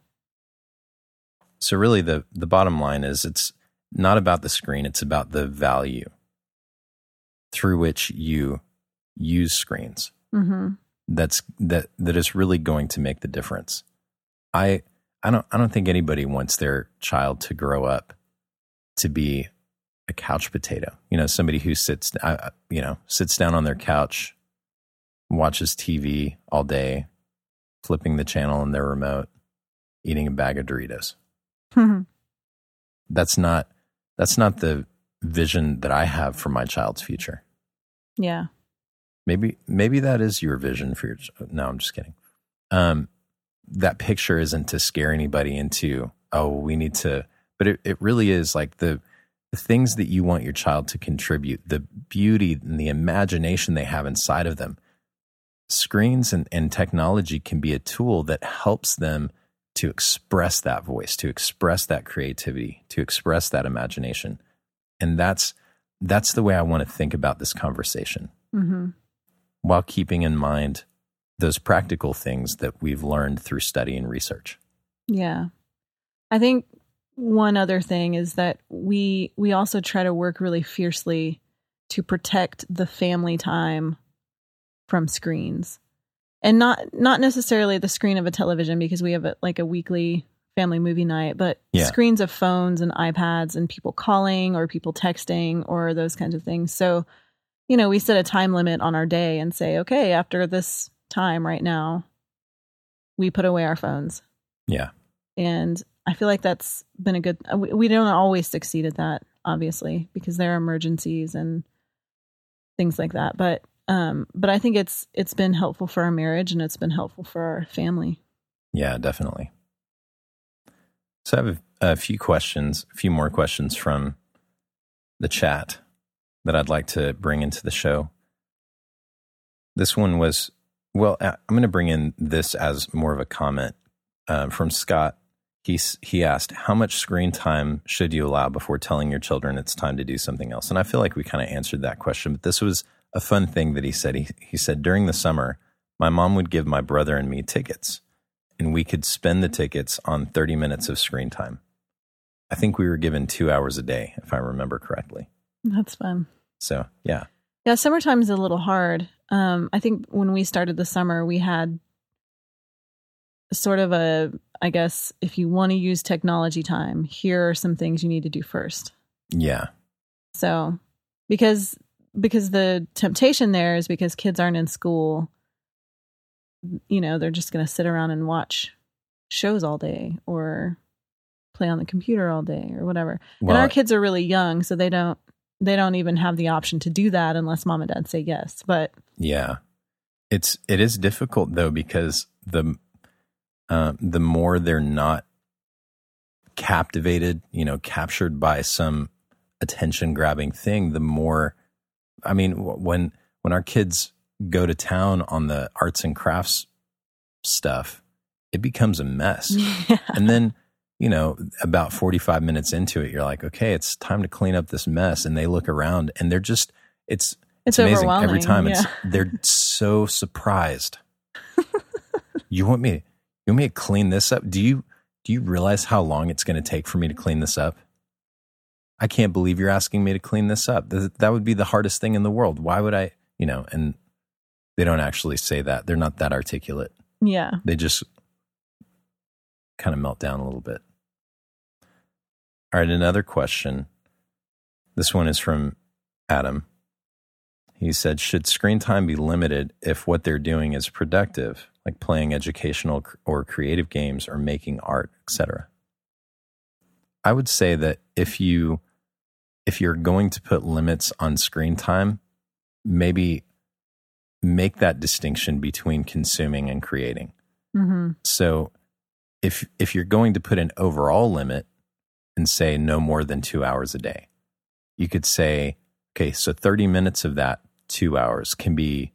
So really the the bottom line is it's not about the screen, it's about the value through which you use screens. Mhm. That's that that is really going to make the difference. I I don't I don't think anybody wants their child to grow up to be a couch potato. You know, somebody who sits you know, sits down on their couch, watches TV all day, flipping the channel on their remote, eating a bag of Doritos. that's not that's not the vision that I have for my child's future. yeah. Maybe maybe that is your vision for your. No, I'm just kidding. Um, that picture isn't to scare anybody into. Oh, we need to. But it, it really is like the the things that you want your child to contribute, the beauty and the imagination they have inside of them. Screens and, and technology can be a tool that helps them to express that voice, to express that creativity, to express that imagination. And that's that's the way I want to think about this conversation hmm while keeping in mind those practical things that we've learned through study and research. Yeah. I think one other thing is that we we also try to work really fiercely to protect the family time from screens. And not not necessarily the screen of a television because we have a, like a weekly family movie night, but Yeah. screens of phones and iPads and people calling or people texting or those kinds of things. So, you know, we set a time limit on our day and say, okay, after this time right now, we put away our phones Yeah. and I feel like that's been a good. uh, We, we don't always succeed at that, obviously, because there are emergencies and things like that. But um, but I think it's it's been helpful for our marriage and it's been helpful for our family. Yeah, definitely. So I have a, few questions, a few more questions from the chat that I'd like to bring into the show. This one was, well, I- I'm going to bring in this as more of a comment uh, from Scott. He, he asked, How much screen time should you allow before telling your children it's time to do something else? And I feel like we kind of answered that question, but this was a fun thing that he said. He, he said, During the summer, my mom would give my brother and me tickets, and we could spend the tickets on 30 minutes of screen time. I think we were given two hours a day, if I remember correctly. That's fun. So, yeah. Yeah, summertime is a little hard. Um, I think when we started the summer, we had sort of a, I guess, if you want to use technology time, here are some things you need to do first. Yeah. So, because because the temptation there is because kids aren't in school, you know, they're just going to sit around and watch shows all day or play on the computer all day or whatever. Well, and our kids are really young, so they don't they don't even have the option to do that unless mom and dad say yes. But Yeah, it's it is difficult though because the uh, the more they're not captivated, you know, captured by some attention grabbing thing, the more. I mean, when when our kids go to town on the arts and crafts stuff, it becomes a mess, yeah, and then. You know, about 45 minutes into it, you're like, okay, it's time to clean up this mess. And they look around and they're just, it's, it's, it's amazing overwhelming every time. Yeah. It's they're so surprised. you want me? You want me to clean this up? Do you do you realize how long it's going to take for me to clean this up? I can't believe you're asking me to clean this up. That would be the hardest thing in the world. Why would I? You know, and they don't actually say that. They're not that articulate. yeah. They just kind of melt down a little bit. All right, another question. This one is from Adam. He said, Should screen time be limited if what they're doing is productive like playing educational or creative games or making art, etc. I would say that if you if you're going to put limits on screen time, maybe make that distinction between consuming and creating. Mm-hmm. So if if you're going to put an overall limit and say no more than 2 hours a day, you could say okay, so 30 minutes of that 2 hours can be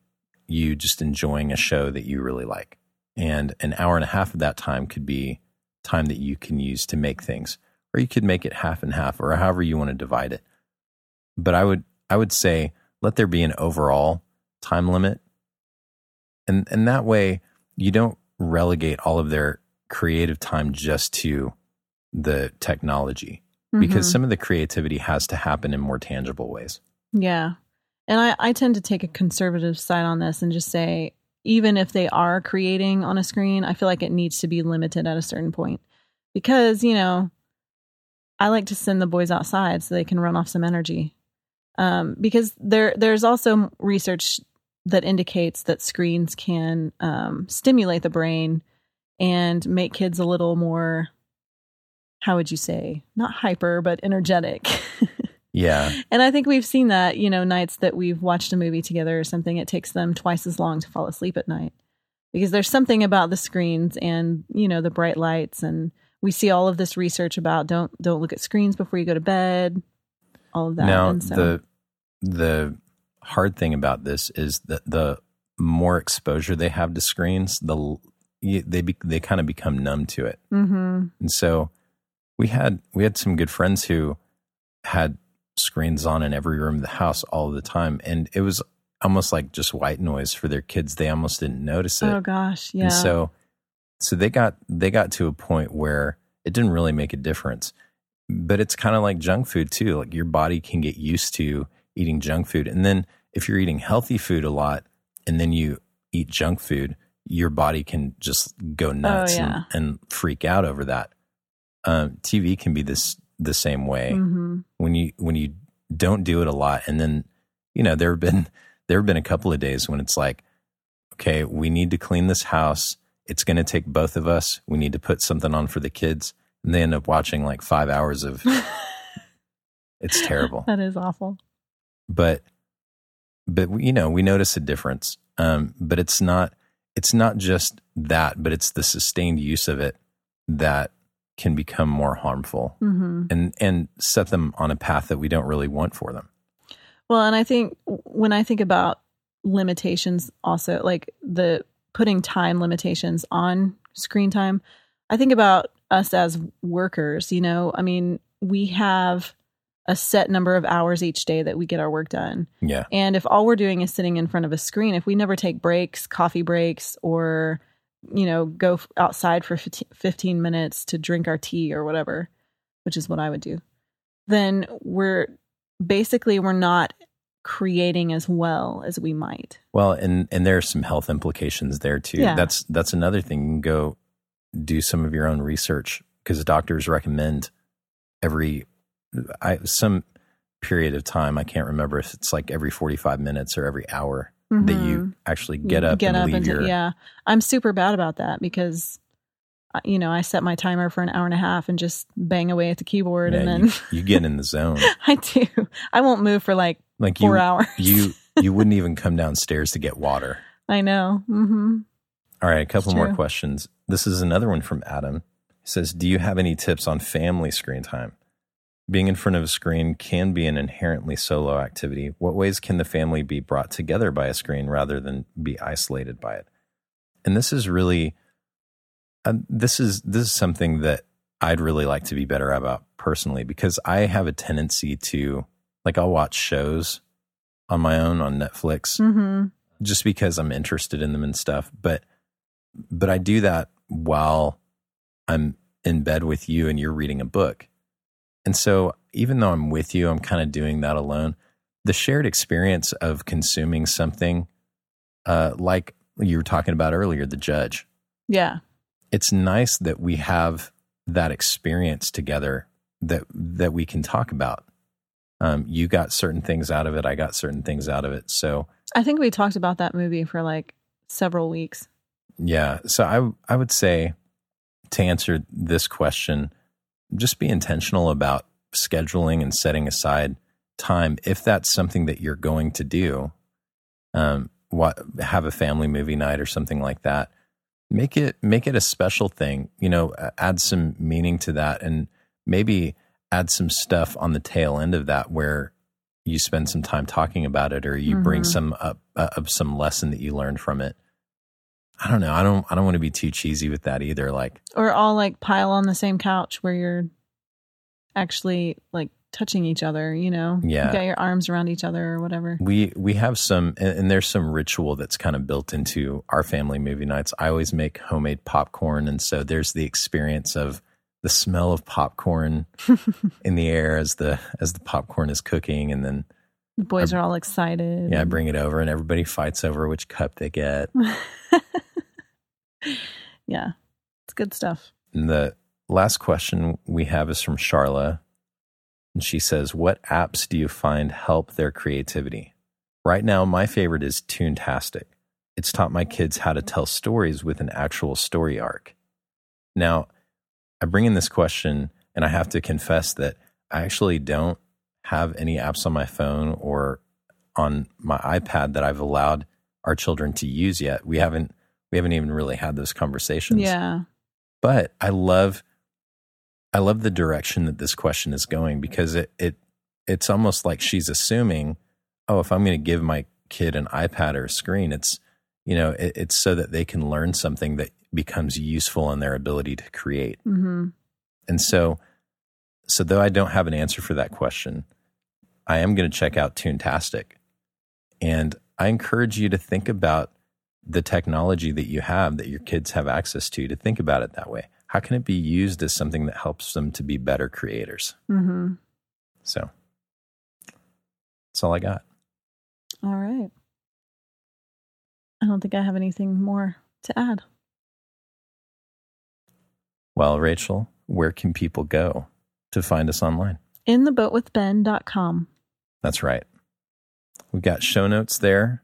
you just enjoying a show that you really like. And an hour and a half of that time could be time that you can use to make things. Or you could make it half and half or however you want to divide it. But I would I would say let there be an overall time limit. And and that way you don't relegate all of their creative time just to the technology because Mhm. some of the creativity has to happen in more tangible ways. Yeah. And I, I tend to take a conservative side on this and just say, even if they are creating on a screen, I feel like it needs to be limited at a certain point. Because, you know, I like to send the boys outside so they can run off some energy. Um, because there there's also research that indicates that screens can um, stimulate the brain and make kids a little more how would you say not hyper but energetic Yeah. and I think we've seen that, you know, nights that we've watched a movie together or something, it takes them twice as long to fall asleep at night. Because there's something about the screens and, you know, the bright lights and we see all of this research about don't don't look at screens before you go to bed, all of that. Now and so, the the hard thing about this is that the more exposure they have to screens, the they be, they kind of become numb to it. Mhm. And so we had we had some good friends who had screens on in every room of the house all the time, and it was almost like just white noise for their kids. They almost didn't notice it. Oh gosh, yeah. And so so they got they got to a point where it didn't really make a difference. But it's kind of like junk food too. Like your body can get used to eating junk food. And then if you're eating healthy food a lot and then you eat junk food, your body can just go nuts Oh, yeah. and, and freak out over that. Um, TV can be this the same way Mhm. when you when you don't do it a lot and then you know there have been there have been a couple of days when it's like okay we need to clean this house it's going to take both of us. We need to put something on for the kids and they end up watching like five hours of it's terrible. That is awful. but but you know we notice a difference. Um but it's not it's not just that but it's the sustained use of it that can become more harmful hmm and and set them on a path that we don't really want for them. Well, and I think when I think about limitations, also like the putting time limitations on screen time, I think about us as workers. You know, I mean, we have a set number of hours each day that we get our work done. yeah And if all we're doing is sitting in front of a screen, if we never take breaks, coffee breaks, or, you know, go f- outside for 15 15 minutes to drink our tea or whatever, which is what I would do, then we're basically we're not creating as well as we might. Well, and and there are some health implications there too. Yeah. That's that's another thing. You can go do some of your own research because doctors recommend every I some period of time. I can't remember if it's like every forty five minutes or every hour that you actually get up Mm-hmm. get and up leave and your yeah. I'm super bad about that because uh, you know, I set my timer for an hour and a half and just bang away at the keyboard yeah, and then you, you get in the zone. I do. I won't move for like Like four you hours. you you wouldn't even come downstairs to get water. I know. hmm All right, a couple more questions. This is another one from Adam. He says, "Do you have any tips on family screen time? Being in front of a screen can be an inherently solo activity. What ways can the family be brought together by a screen rather than be isolated by it?" And this is really uh, this is this is something that I'd really like to be better about personally because I have a tendency to like I'll watch shows on my own on Netflix hmm just because I'm interested in them and stuff. But but I do that while I'm in bed with you and you're reading a book. And so even though I'm with you, I'm kind of doing that alone. The shared experience of consuming something uh, like you were talking about earlier, the judge. Yeah. It's nice that we have that experience together that that we can talk about. Um, you got certain things out of it. I got certain things out of it. So I think we talked about that movie for like several weeks. Yeah. So I I would say to answer this question, just be intentional about scheduling and setting aside time if that's something that you're going to do. Um, what have a family movie night or something like that. Make it make it a special thing. You know, add some meaning to that, and maybe add some stuff on the tail end of that where you spend some time talking about it, or you mm-hmm. bring some up uh, of some lesson that you learned from it. I don't know. I don't. I don't want to be too cheesy with that either. Like, or all like pile on the same couch where you're actually like touching each other. You know, yeah, you got your arms around each other or whatever. We we have some, and, and there's some ritual that's kind of built into our family movie nights. I always make homemade popcorn, and so there's the experience of the smell of popcorn in the air as the as the popcorn is cooking, and then the boys I, are all excited. Yeah, I bring it over, and everybody fights over which cup they get. yeah, it's good stuff. And the last question we have is from Charla. And she says, What apps do you find help their creativity? Right now, my favorite is Toontastic. It's taught my kids how to tell stories with an actual story arc. Now, I bring in this question, and I have to confess that I actually don't have any apps on my phone or on my iPad that I've allowed our children to use yet. We haven't we haven't even really had those conversations. Yeah. But I love I love the direction that this question is going because it it it's almost like she's assuming, oh, if I'm going to give my kid an iPad or a screen, it's you know, it, it's so that they can learn something that becomes useful in their ability to create. Mm-hmm. And so, so though I don't have an answer for that question, I am going to check out Toontastic, and I encourage you to think about the technology that you have that your kids have access to. To think about it that way. How can it be used as something that helps them to be better creators? Mm-hmm. So, that's all I got. All right. I don't think I have anything more to add. Well, Rachel, where can people go to find us online? In the boat with InTheBoatWithBen.com. That's right. We've got show notes there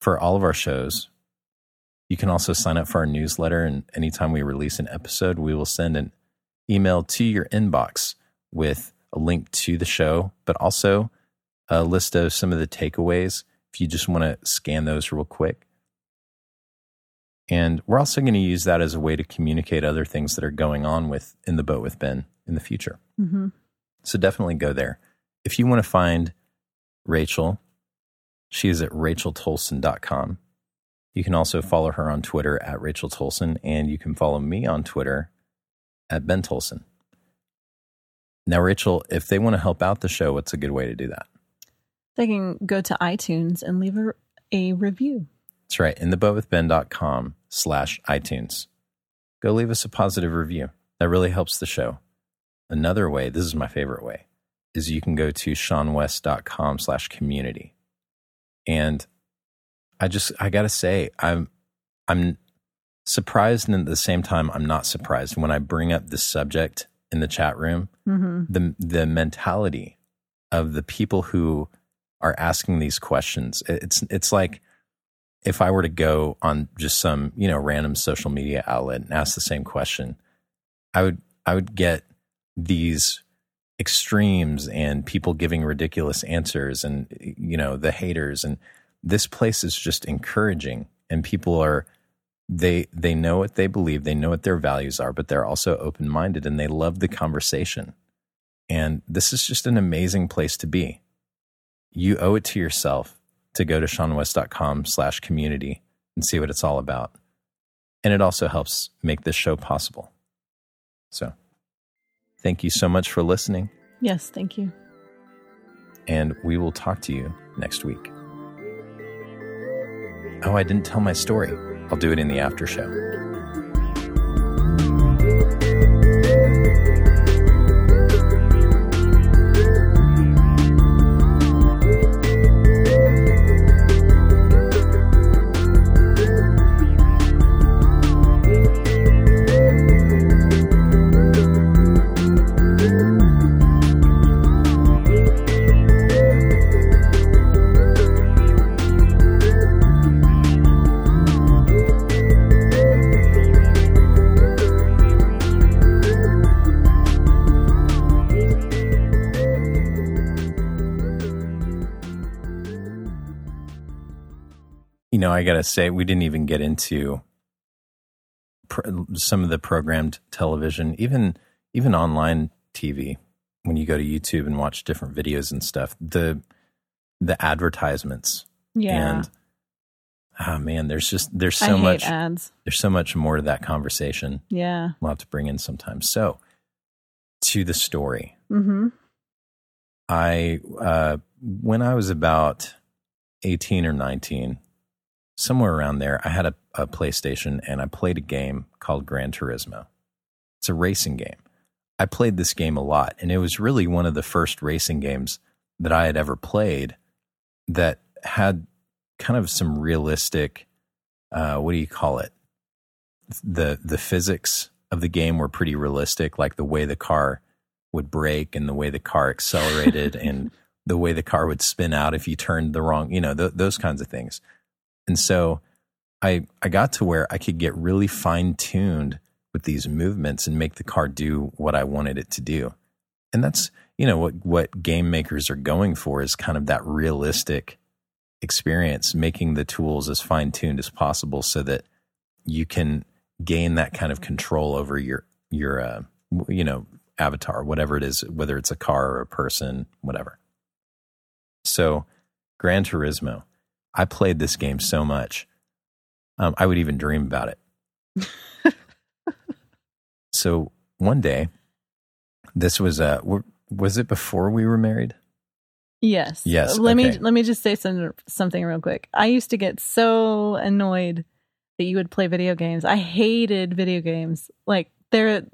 for all of our shows. You can also sign up for our newsletter, and anytime we release an episode, we will send an email to your inbox with a link to the show, but also a list of some of the takeaways if you just want to scan those real quick. And we're also going to use that as a way to communicate other things that are going on with in the boat with Ben in the future. Mm-hmm. So definitely go there. If you want to find Rachel, she is at racheltoalson.com. You can also follow her on Twitter at Rachel Toalson, and you can follow me on Twitter at Ben Toalson. Now, Rachel, if they want to help out the show, what's a good way to do that? They can go to iTunes and leave a, a review. That's right. In the theboatwithben.com slash iTunes. Go leave us a positive review. That really helps the show. Another way, this is my favorite way, is you can go to seanwes.com slash community. And I just, I got to say, I'm, I'm surprised and at the same time, I'm not surprised when I bring up this subject in the chat room. Mm-hmm. The, the mentality of the people who are asking these questions. It's it's like if I were to go on just some you know random social media outlet and ask the same question, I would I would get these extremes and people giving ridiculous answers and you know the haters. And this place is just encouraging and people are they they know what they believe they know what their values are but they're also open-minded and they love the conversation. And this is just an amazing place to be. You owe it to yourself to go to seanwes.com slash community and see what it's all about. And it also helps make this show possible. So thank you so much for listening. Yes, thank you. And we will talk to you next week. Oh, I didn't tell my story. I'll do it in the after show. I got to say, we didn't even get into pr- some of the programmed television, even even online TV. When you go to YouTube and watch different videos and stuff, the the advertisements Yeah. and ah man, there's just there's so much ads. there's so much more to that conversation. Yeah. We'll have to bring in sometime. So to the story. Mm-hmm. I uh, when I was about eighteen or nineteen, somewhere around there, I had a, a PlayStation and I played a game called Gran Turismo. It's a racing game. I played this game a lot, and it was really one of the first racing games that I had ever played that had kind of some realistic. Uh, what do you call it? the The physics of the game were pretty realistic, like the way the car would brake and the way the car accelerated and the way the car would spin out if you turned the wrong, you know, th- those kinds of things. And so I I got to where I could get really fine tuned with these movements and make the car do what I wanted it to do. And that's, you know, what what game makers are going for is kind of that realistic experience, making the tools as fine tuned as possible so that you can gain that kind of control over your your uh, you know avatar, whatever it is, whether it's a car or a person, whatever. So, Gran Turismo, I played this game so much, um, I would even dream about it. so one day, this was uh, was it before we were married? Yes. Yes, Let me let me just say some, something real quick. I used to get so annoyed that you would play video games. I hated video games. Like they're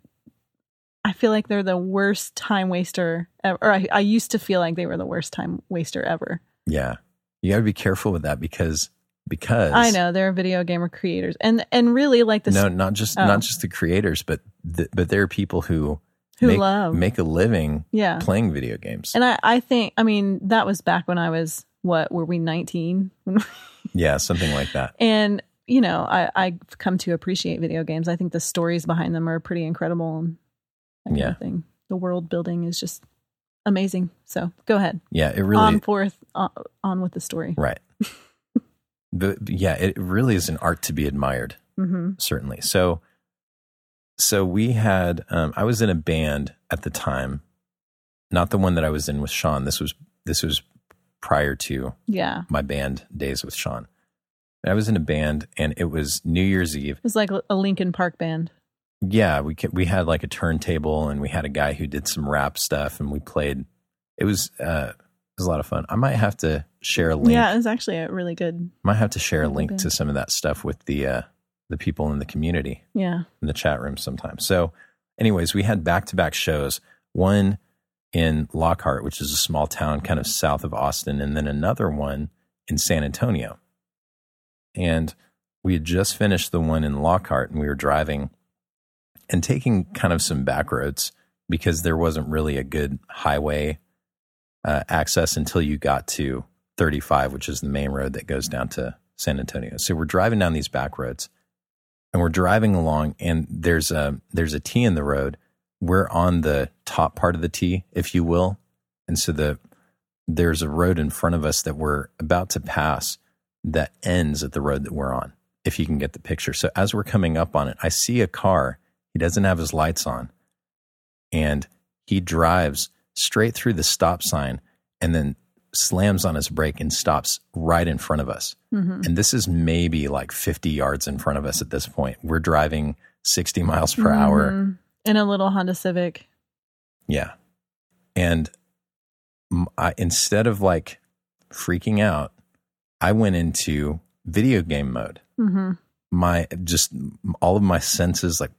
I feel like they're the worst time waster ever. Or I, I used to feel like they were the worst time waster ever. Yeah, you got to be careful with that because because I know there are video gamer creators, and and really like this no, not just Oh. not just the creators, but the, but there are people who who make, love make a living yeah. playing video games. And I I think I mean that was back when I was what were we nineteen yeah, something like that. and you know I I've come to appreciate video games. I think the stories behind them are pretty incredible and that kind Yeah. of thing. The world building is just amazing. So go ahead, Yeah, it really on forth, on, on with the story. right. the, yeah, it really is an art to be admired. hmm certainly. So, so we had. Um, I was in a band at the time, not the one that I was in with Sean. This was this was prior to Yeah, my band days with Sean. I was in a band, and it was New Year's Eve. it was like a Linkin Park band. Yeah, we ca- we had like a turntable, and we had a guy who did some rap stuff, and we played. It was uh, it was a lot of fun. I might have to share a link. Yeah, it was actually a really good. might have to share a link to some of that stuff with the uh, the people in the community. Yeah, in the chat room sometimes. So, anyways, we had back to back shows. One in Lockhart, which is a small town kind of south of Austin, and then another one in San Antonio. And we had just finished the one in Lockhart, and we were driving and taking kind of some back roads because there wasn't really a good highway uh, access until you got to 35, which is the main road that goes down to San Antonio. So we're driving down these back roads and we're driving along and there's a there's a T in the road. We're on the top part of the T, if you will. And so the there's a road in front of us that we're about to pass that ends at the road that we're on, if you can get the picture. So as we're coming up on it, I see a car. He doesn't have his lights on. And he drives straight through the stop sign and then slams on his brake and stops right in front of us. hmm And this is maybe like 50 yards in front of us at this point. We're driving 60 miles per hour. Mhm. in a little Honda Civic. Yeah. And I, instead of like freaking out, I went into video game mode. hmm My just all of my senses, like,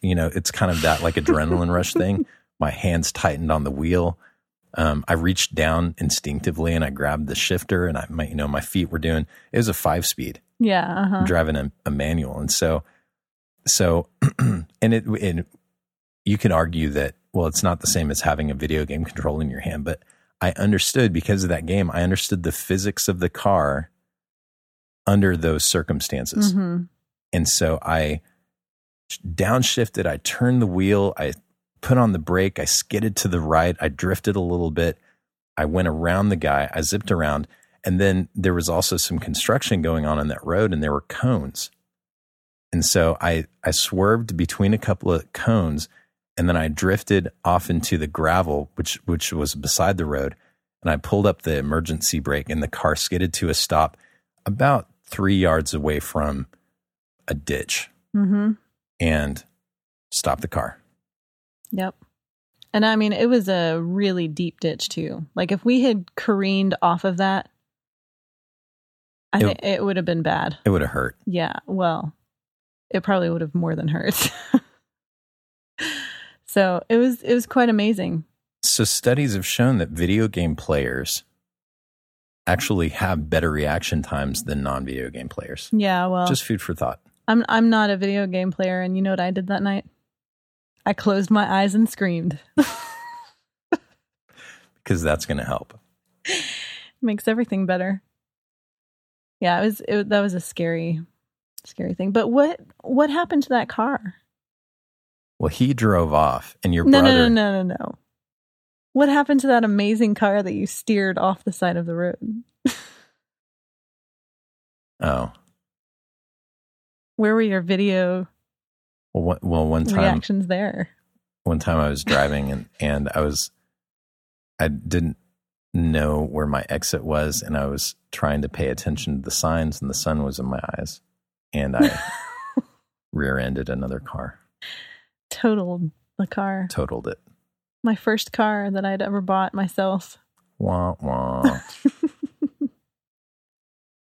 you know, it's kind of that like adrenaline rush thing. My hands tightened on the wheel. Um, I reached down instinctively and I grabbed the shifter and I, my, you know, my feet were doing, it was a five speed. Yeah. Uh-huh. driving a, a manual. And so, so, and it, and you can argue that, well, it's not the same as having a video game control in your hand, but I understood because of that game, I understood the physics of the car under those circumstances. hmm And so I downshifted, I turned the wheel, I put on the brake, I skidded to the right, I drifted a little bit, I went around the guy, I zipped around, And then there was also some construction going on on that road, and there were cones. And so I, I swerved between a couple of cones, and then I drifted off into the gravel, which which was beside the road. And I pulled up the emergency brake, and the car skidded to a stop about three yards away from a ditch Mm-hmm. and stop the car. Yep. And I mean, it was a really deep ditch too. Like if we had careened off of that, I It- think it would have been bad. It would have hurt. Yeah. Well, it probably would have more than hurt. so it was it was quite amazing. So studies have shown that video game players actually have better reaction times than non-video game players. Yeah. Well, Just food for thought. I'm I'm not a video game player, and you know what I did that night? I closed my eyes and screamed. because that's going to help. Makes everything better. Yeah, it was it, that was a scary, scary thing. But what what happened to that car? Well, he drove off, and your No, brother. no, no, no, no, no. What happened to that amazing car that you steered off the side of the road? Oh, Where were your video well, one, well, one time, reactions there? one time I was driving, and and I was, I didn't know where my exit was, and I was trying to pay attention to the signs, and the sun was in my eyes, and I rear-ended another car, Totaled the car. totaled it. My first car that I'd ever bought myself. Wah wah.